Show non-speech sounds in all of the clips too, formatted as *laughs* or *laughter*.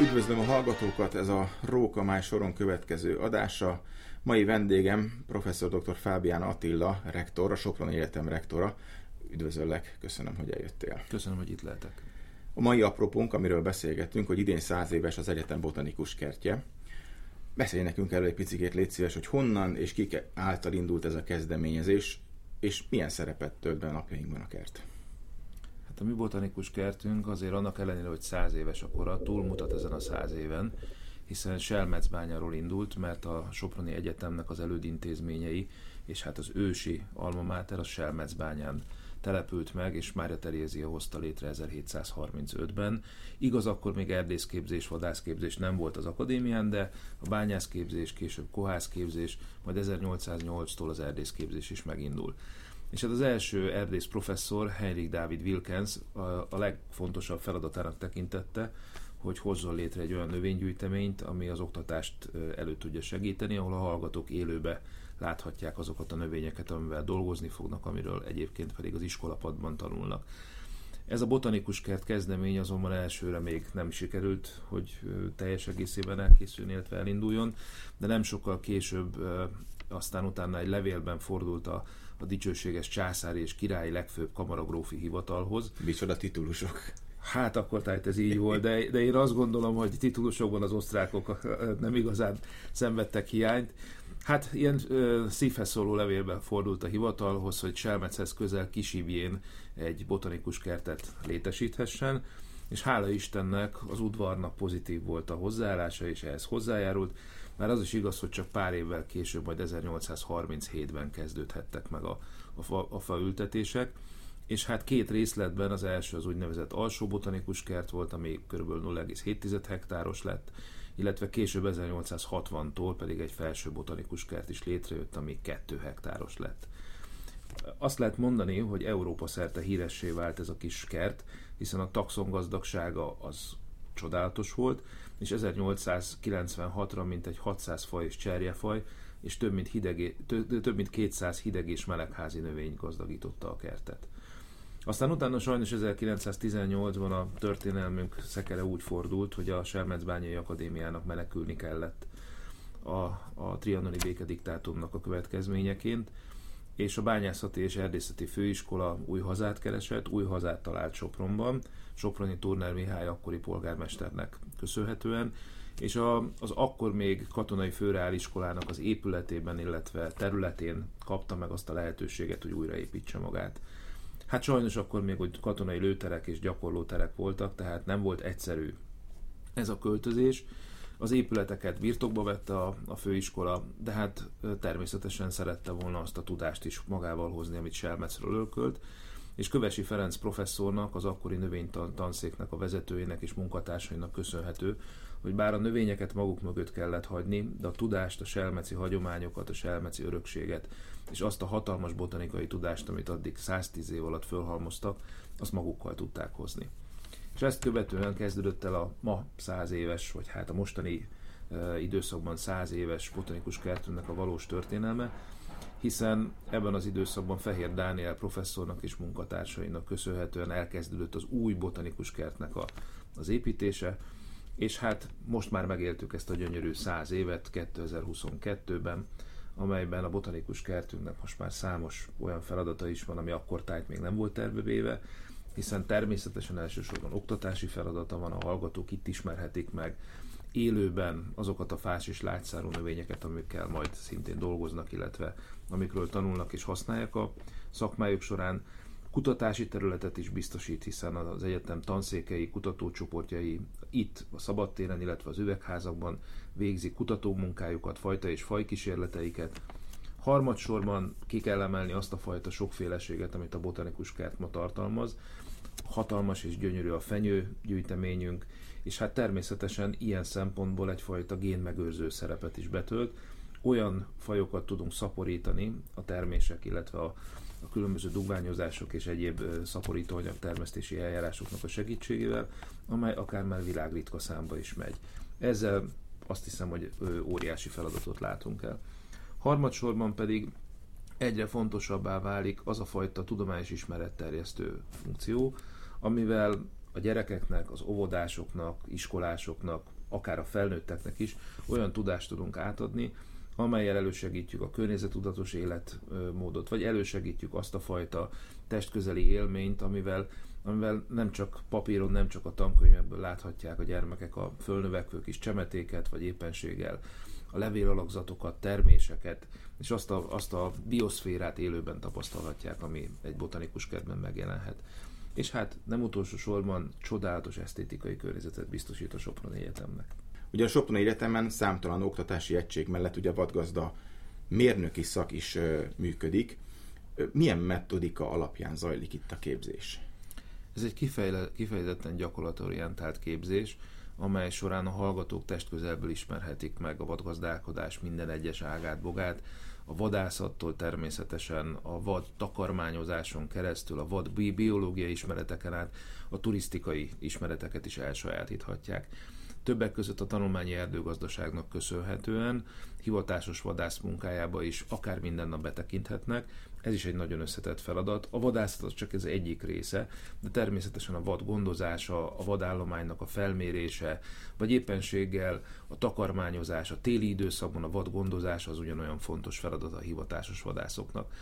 Üdvözlöm a hallgatókat, ez a Rókamály soron következő adása. Mai vendégem professzor dr. Fábián Attila, rektor, a Sopron Egyetem rektora. Üdvözöllek, köszönöm, hogy eljöttél. Köszönöm, hogy itt lehetek. A mai apropónk, amiről beszélgettünk, hogy idén száz éves az egyetem botanikus kertje. Beszélj nekünk elő egy picit, légy szíves, hogy honnan és kik által indult ez a kezdeményezés, és milyen szerepet tölt be a napjainkban a kert. Hát a mi botanikus kertünk azért annak ellenére, hogy száz éves a kora, túlmutat ezen a száz éven, hiszen Selmecbányáról indult, mert a Soproni Egyetemnek az elődintézményei, és hát az ősi alma mater a Selmecbányán települt meg, és Mária Terézia hozta létre 1735-ben. Igaz, akkor még erdészképzés, vadászképzés nem volt az akadémián, de a bányászképzés, később kohászképzés, majd 1808-tól az erdészképzés is megindul. És hát az első erdész professzor, Heinrich David Wilkens a, a legfontosabb feladatának tekintette, hogy hozzon létre egy olyan növénygyűjteményt, ami az oktatást elő tudja segíteni, ahol a hallgatók élőbe láthatják azokat a növényeket, amivel dolgozni fognak, amiről egyébként pedig az iskolapadban tanulnak. Ez a botanikus kert kezdemény azonban elsőre még nem sikerült, hogy teljes egészében elkészüljön, illetve elinduljon, de nem sokkal később aztán utána egy levélben fordult a, a dicsőséges császári és királyi legfőbb kamaragrófi hivatalhoz. Micsoda titulusok. Hát akkor tehát ez így volt, de, de én azt gondolom, hogy titulusokban az osztrákok nem igazán szenvedtek hiányt. Hát ilyen ö, szívhez szóló levélben fordult a hivatalhoz, hogy Selmechez közel Kisibjén egy botanikus kertet létesíthessen, és hála Istennek az udvarnak pozitív volt a hozzáállása, és ehhez hozzájárult, mert az is igaz, hogy csak pár évvel később, majd 1837-ben kezdődhettek meg a, a, fa, a faültetések, és hát két részletben az első az úgynevezett alsó botanikus kert volt, ami kb. 0,7 hektáros lett, illetve később 1860-tól pedig egy felső botanikus kert is létrejött, ami 2 hektáros lett. Azt lehet mondani, hogy Európa szerte híressé vált ez a kis kert, hiszen a taxon gazdagsága az csodálatos volt, és 1896-ra mintegy 600 faj és cserjefaj, és több mint, hideg, több mint 200 hideg és melegházi növény gazdagította a kertet. Aztán utána sajnos 1918-ban a történelmünk szekere úgy fordult, hogy a Selmecbányai Akadémiának menekülni kellett a, a trianoni békediktátumnak a következményeként, és a Bányászati és Erdészeti Főiskola új hazát keresett, új hazát talált Sopronban, Soproni Turner Mihály akkori polgármesternek köszönhetően, és a, az akkor még katonai főreáliskolának az épületében, illetve területén kapta meg azt a lehetőséget, hogy újraépítse magát. Hát sajnos akkor még hogy katonai lőterek és gyakorlóterek voltak, tehát nem volt egyszerű ez a költözés. Az épületeket birtokba vette a, a főiskola, de hát természetesen szerette volna azt a tudást is magával hozni, amit Selmecről ölkölt, és Kövesi Ferenc professzornak, az akkori növénytanszéknek a vezetőjének és munkatársainak köszönhető, hogy bár a növényeket maguk mögött kellett hagyni, de a tudást, a selmeci hagyományokat, a selmeci örökséget, és azt a hatalmas botanikai tudást, amit addig 110 év alatt fölhalmoztak, azt magukkal tudták hozni. És ezt követően kezdődött el a ma 100 éves, vagy hát a mostani időszakban 100 éves botanikus kertünknek a valós történelme, hiszen ebben az időszakban Fehér Dániel professzornak és munkatársainak köszönhetően elkezdődött az új botanikus kertnek a, az építése, és hát most már megéltük ezt a gyönyörű száz évet 2022-ben, amelyben a botanikus kertünknek most már számos olyan feladata is van, ami akkor tájt még nem volt tervevéve, hiszen természetesen elsősorban oktatási feladata van, a hallgatók itt ismerhetik meg élőben azokat a fás és lágyszárú növényeket, amikkel majd szintén dolgoznak, illetve amikről tanulnak és használják a szakmájuk során. Kutatási területet is biztosít, hiszen az egyetem tanszékei, kutatócsoportjai itt a szabadtéren, illetve az üvegházakban végzik kutatómunkájukat, fajta és fajkísérleteiket. Harmadsorban ki kell emelni azt a fajta sokféleséget, amit a botanikus kert ma tartalmaz. Hatalmas és gyönyörű a fenyő gyűjteményünk, és hát természetesen ilyen szempontból egyfajta génmegőrző szerepet is betölt. Olyan fajokat tudunk szaporítani a termések, illetve a, a különböző dugványozások és egyéb szaporítóanyag termesztési eljárásoknak a segítségével, amely akár már világritka számba is megy. Ezzel azt hiszem, hogy óriási feladatot látunk el. Harmadsorban pedig egyre fontosabbá válik az a fajta tudományos ismeretterjesztő funkció, amivel a gyerekeknek, az óvodásoknak, iskolásoknak, akár a felnőtteknek is olyan tudást tudunk átadni, amelyel elősegítjük a környezetudatos életmódot, vagy elősegítjük azt a fajta testközeli élményt, amivel, amivel nem csak papíron, nem csak a tankönyvekből láthatják a gyermekek a fölnövekvő kis csemetéket, vagy éppenséggel a levélalakzatokat, terméseket, és azt a, azt a bioszférát élőben tapasztalhatják, ami egy botanikus kertben megjelenhet. És hát nem utolsó sorban csodálatos esztétikai környezetet biztosít a Soproni Egyetemnek. Ugye a Soproni Egyetemen számtalan oktatási egység mellett ugye a vadgazda mérnöki szak is ö, működik. Milyen metodika alapján zajlik itt a képzés? Ez egy kifejle, kifejezetten gyakorlatorientált képzés, amely során a hallgatók testközelből ismerhetik meg a vadgazdálkodás minden egyes ágát, bogát, a vadászattól természetesen a vad takarmányozáson keresztül, a vad biológiai ismereteken át a turisztikai ismereteket is elsajátíthatják. Többek között a tanulmányi erdőgazdaságnak köszönhetően hivatásos vadász munkájába is akár minden nap betekinthetnek, ez is egy nagyon összetett feladat. A vadászat az csak ez egyik része, de természetesen a vad gondozása, a vadállománynak a felmérése, vagy éppenséggel a takarmányozás, a téli időszakban a vad gondozása az ugyanolyan fontos feladat a hivatásos vadászoknak.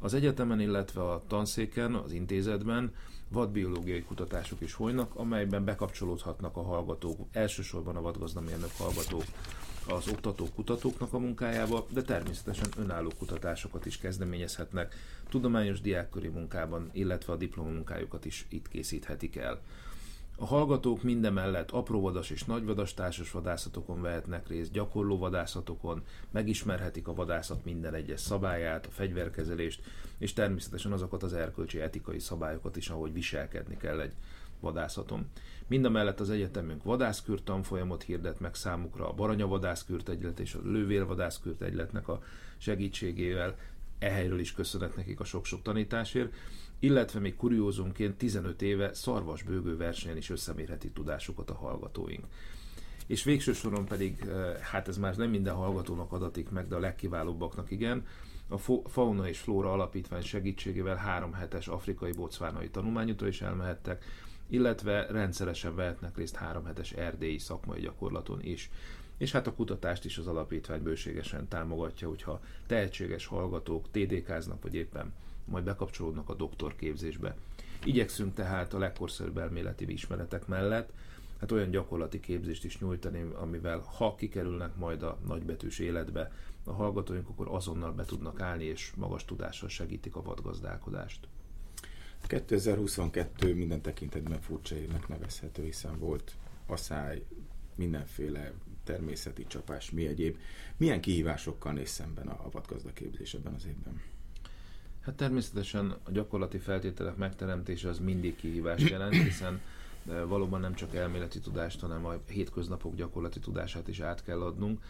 Az egyetemen, illetve a tanszéken, az intézetben vadbiológiai kutatások is folynak, amelyben bekapcsolódhatnak a hallgatók, elsősorban a vadgazdamérnök hallgatók az oktatók, kutatóknak a munkájába, de természetesen önálló kutatásokat is kezdeményezhetnek, tudományos diákköri munkában, illetve a diplomamunkájukat is itt készíthetik el. A hallgatók mindemellett apróvadas és nagyvadas társas vadászatokon vehetnek részt, gyakorló vadászatokon, megismerhetik a vadászat minden egyes szabályát, a fegyverkezelést, és természetesen azokat az erkölcsi etikai szabályokat is, ahogy viselkedni kell egy vadászaton. Mindemellett az egyetemünk vadászkürt tanfolyamot hirdet meg számukra a Baranya Vadászkürt Egylet és a Lővél Vadászkürt Egyletnek a segítségével. Ehelyről is köszönet nekik a sok-sok tanításért, illetve még kuriózumként 15 éve szarvasbőgő versenyen is összemérheti tudásukat a hallgatóink. És végső soron pedig, eh, hát ez már nem minden hallgatónak adatik meg, de a legkiválóbbaknak igen, a Fauna és Flóra Alapítvány segítségével három hetes afrikai bocvánai tanulmányútra is elmehettek, illetve rendszeresen vehetnek részt három hetes erdélyi szakmai gyakorlaton is. És hát a kutatást is az alapítvány bőségesen támogatja, hogyha tehetséges hallgatók TDK-znak, vagy éppen majd bekapcsolódnak a doktorképzésbe. Igyekszünk tehát a legkorszerűbb elméleti ismeretek mellett hát olyan gyakorlati képzést is nyújtani, amivel ha kikerülnek majd a nagybetűs életbe, a hallgatóink akkor azonnal be tudnak állni, és magas tudással segítik a vadgazdálkodást. 2022 minden tekintetben furcsa évnek nevezhető, hiszen volt asszály, mindenféle természeti csapás, mi egyéb. Milyen kihívásokkal néz szemben a vadgazdaképzés ebben az évben? Hát természetesen a gyakorlati feltételek megteremtése az mindig kihívást jelent, hiszen valóban nem csak elméleti tudást, hanem a hétköznapok gyakorlati tudását is át kell adnunk.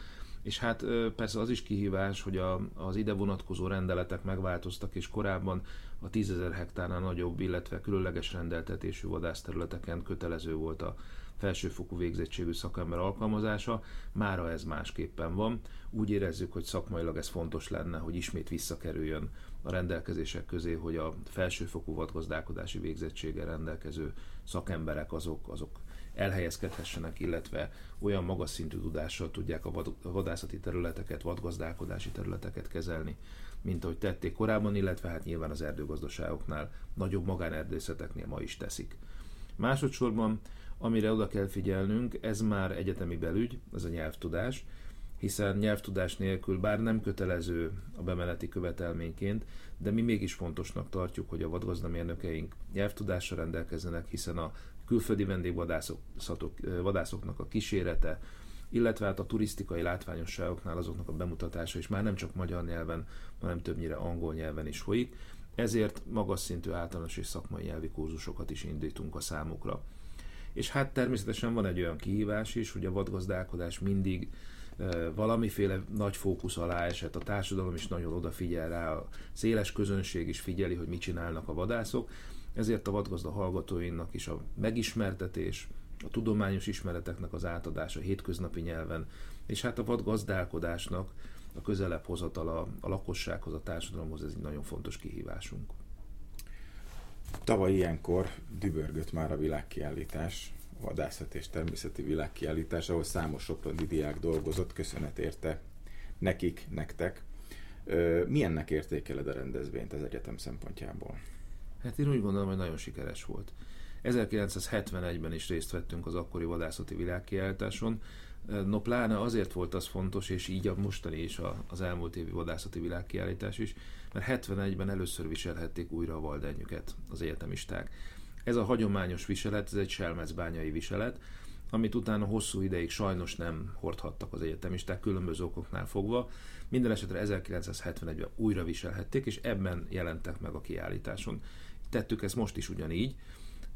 És hát persze az is kihívás, hogy a, az ide vonatkozó rendeletek megváltoztak, és korábban a 10.000 hektárnál nagyobb, illetve különleges rendeltetésű vadászterületeken kötelező volt a felsőfokú végzettségű szakember alkalmazása, mára ez másképpen van. Úgy érezzük, hogy szakmailag ez fontos lenne, hogy ismét visszakerüljön a rendelkezések közé, hogy a felsőfokú vadgazdálkodási végzettséggel rendelkező szakemberek azok, azok elhelyezkedhessenek, illetve olyan magas szintű tudással tudják a vadászati területeket, vadgazdálkodási területeket kezelni, mint ahogy tették korábban, illetve hát nyilván az erdőgazdaságoknál, nagyobb magánerdészeteknél ma is teszik. Másodszorban, amire oda kell figyelnünk, ez már egyetemi belügy, ez a nyelvtudás, hiszen nyelvtudás nélkül bár nem kötelező a bemeneti követelményként, de mi mégis fontosnak tartjuk, hogy a vadgazdamérnökeink nyelvtudással rendelkezzenek, hiszen a külföldi vendégvadászoknak a kísérete, illetve hát a turisztikai látványosságoknál azoknak a bemutatása is már nem csak magyar nyelven, hanem többnyire angol nyelven is folyik, ezért magas szintű általános és szakmai nyelvi kurzusokat is indítunk a számukra. És hát természetesen van egy olyan kihívás is, hogy a vadgazdálkodás mindig valamiféle nagy fókusz alá esett, a társadalom is nagyon odafigyel rá, a széles közönség is figyeli, hogy mit csinálnak a vadászok, ezért a vadgazda hallgatóinak is a megismertetés, a tudományos ismereteknek az átadása hétköznapi nyelven, és hát a vadgazdálkodásnak a közelebb hozatala a lakossághoz, a társadalomhoz, ez egy nagyon fontos kihívásunk. Tavaly ilyenkor dübörgött már a világkiállítás, vadászat és természeti világkiállítás, ahol számos soproni diák dolgozott, köszönet érte nekik, nektek. Milyennek értékeled a rendezvényt az egyetem szempontjából? Hát én úgy gondolom, hogy nagyon sikeres volt. 1971-ben is részt vettünk az akkori vadászati világkiállításon. No pláne azért volt az fontos, és így a mostani is az elmúlt évi vadászati világkiállítás is, mert 71-ben először viselhették újra a valdenyüket az egyetemisták. Ez a hagyományos viselet, ez egy selmecbányai viselet, amit utána hosszú ideig sajnos nem hordhattak az egyetemisták, különböző okoknál fogva. Minden esetre 1971-ben újra viselhették, és ebben jelentek meg a kiállításon. Tettük ezt most is ugyanígy,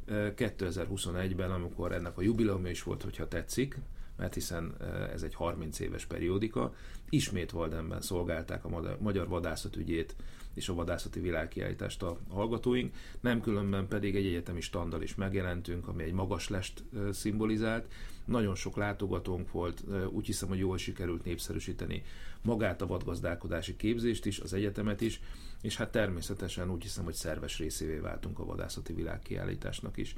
2021-ben, amikor ennek a jubileumja is volt, hogyha tetszik, mert hiszen ez egy 30 éves periódika, ismét Valdenben szolgálták a magyar vadászat ügyét és a vadászati világkiállítást a hallgatóink, nem különben pedig egy egyetemi standal is megjelentünk, ami egy magas lest szimbolizált. Nagyon sok látogatónk volt, úgy hiszem, hogy jól sikerült népszerűsíteni magát a vadgazdálkodási képzést is, az egyetemet is, és hát természetesen úgy hiszem, hogy szerves részévé váltunk a vadászati világkiállításnak is.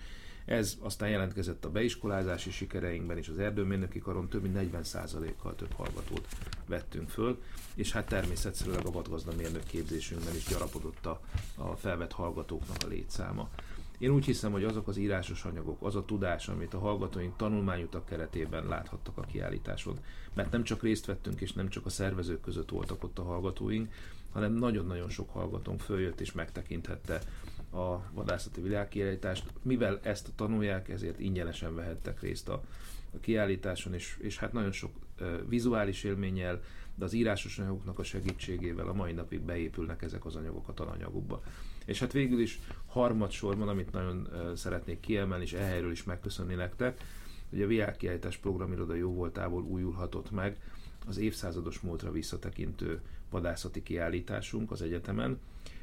Ez aztán jelentkezett a beiskolázási sikereinkben is, az erdőmérnöki karon több mint 40%-kal több hallgatót vettünk föl, és hát természetszerűleg a vadgazdamérnök képzésünkben is gyarapodott a, a felvett hallgatóknak a létszáma. Én úgy hiszem, hogy azok az írásos anyagok, az a tudás, amit a hallgatóink tanulmányutak keretében láthattak a kiállításon, mert nem csak részt vettünk, és nem csak a szervezők között voltak ott a hallgatóink, hanem nagyon-nagyon sok hallgatónk följött és megtekinthette a vadászati világkiállítást. Mivel ezt tanulják, ezért ingyenesen vehettek részt a, a kiállításon, és, és hát nagyon sok uh, vizuális élménnyel, de az írásos anyagoknak a segítségével a mai napig beépülnek ezek az anyagok a tananyagukba. És hát végül is harmadsorban, amit nagyon uh, szeretnék kiemelni, és ehelyről is megköszönni nektek, hogy a világkiállítás programiroda jó voltából újulhatott meg az évszázados múltra visszatekintő vadászati kiállításunk az egyetemen,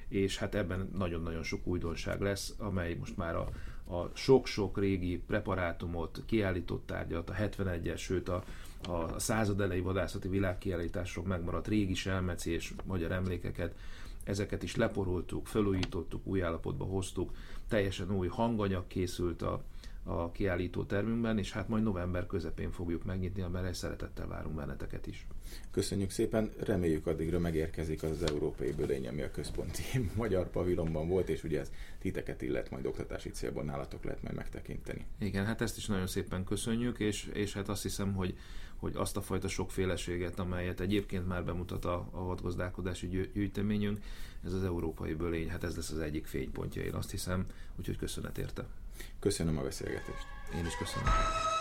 és hát ebben nagyon-nagyon sok újdonság lesz, amely most már a, a sok-sok régi preparátumot, kiállított tárgyat, a 71-es, sőt a, a század elejé vadászati világkiállítások megmaradt régi selmeci és magyar emlékeket, ezeket is leporoltuk, felújítottuk, új állapotba hoztuk, teljesen új hanganyag készült a, a kiállító termünkben, és hát majd november közepén fogjuk megnyitni, amire szeretettel várunk benneteket is. Köszönjük szépen, reméljük addigra megérkezik az, az európai bölény, ami a központi *laughs* magyar pavilonban volt, és ugye ez titeket illet majd oktatási célból nálatok lehet majd megtekinteni. Igen, hát ezt is nagyon szépen köszönjük, és, és hát azt hiszem, hogy hogy azt a fajta sokféleséget, amelyet egyébként már bemutat a, a vadgazdálkodási gyűjteményünk, ez az európai bölény, hát ez lesz az egyik fénypontja, én azt hiszem, úgyhogy köszönet érte. Köszönöm a beszélgetést. Én is köszönöm.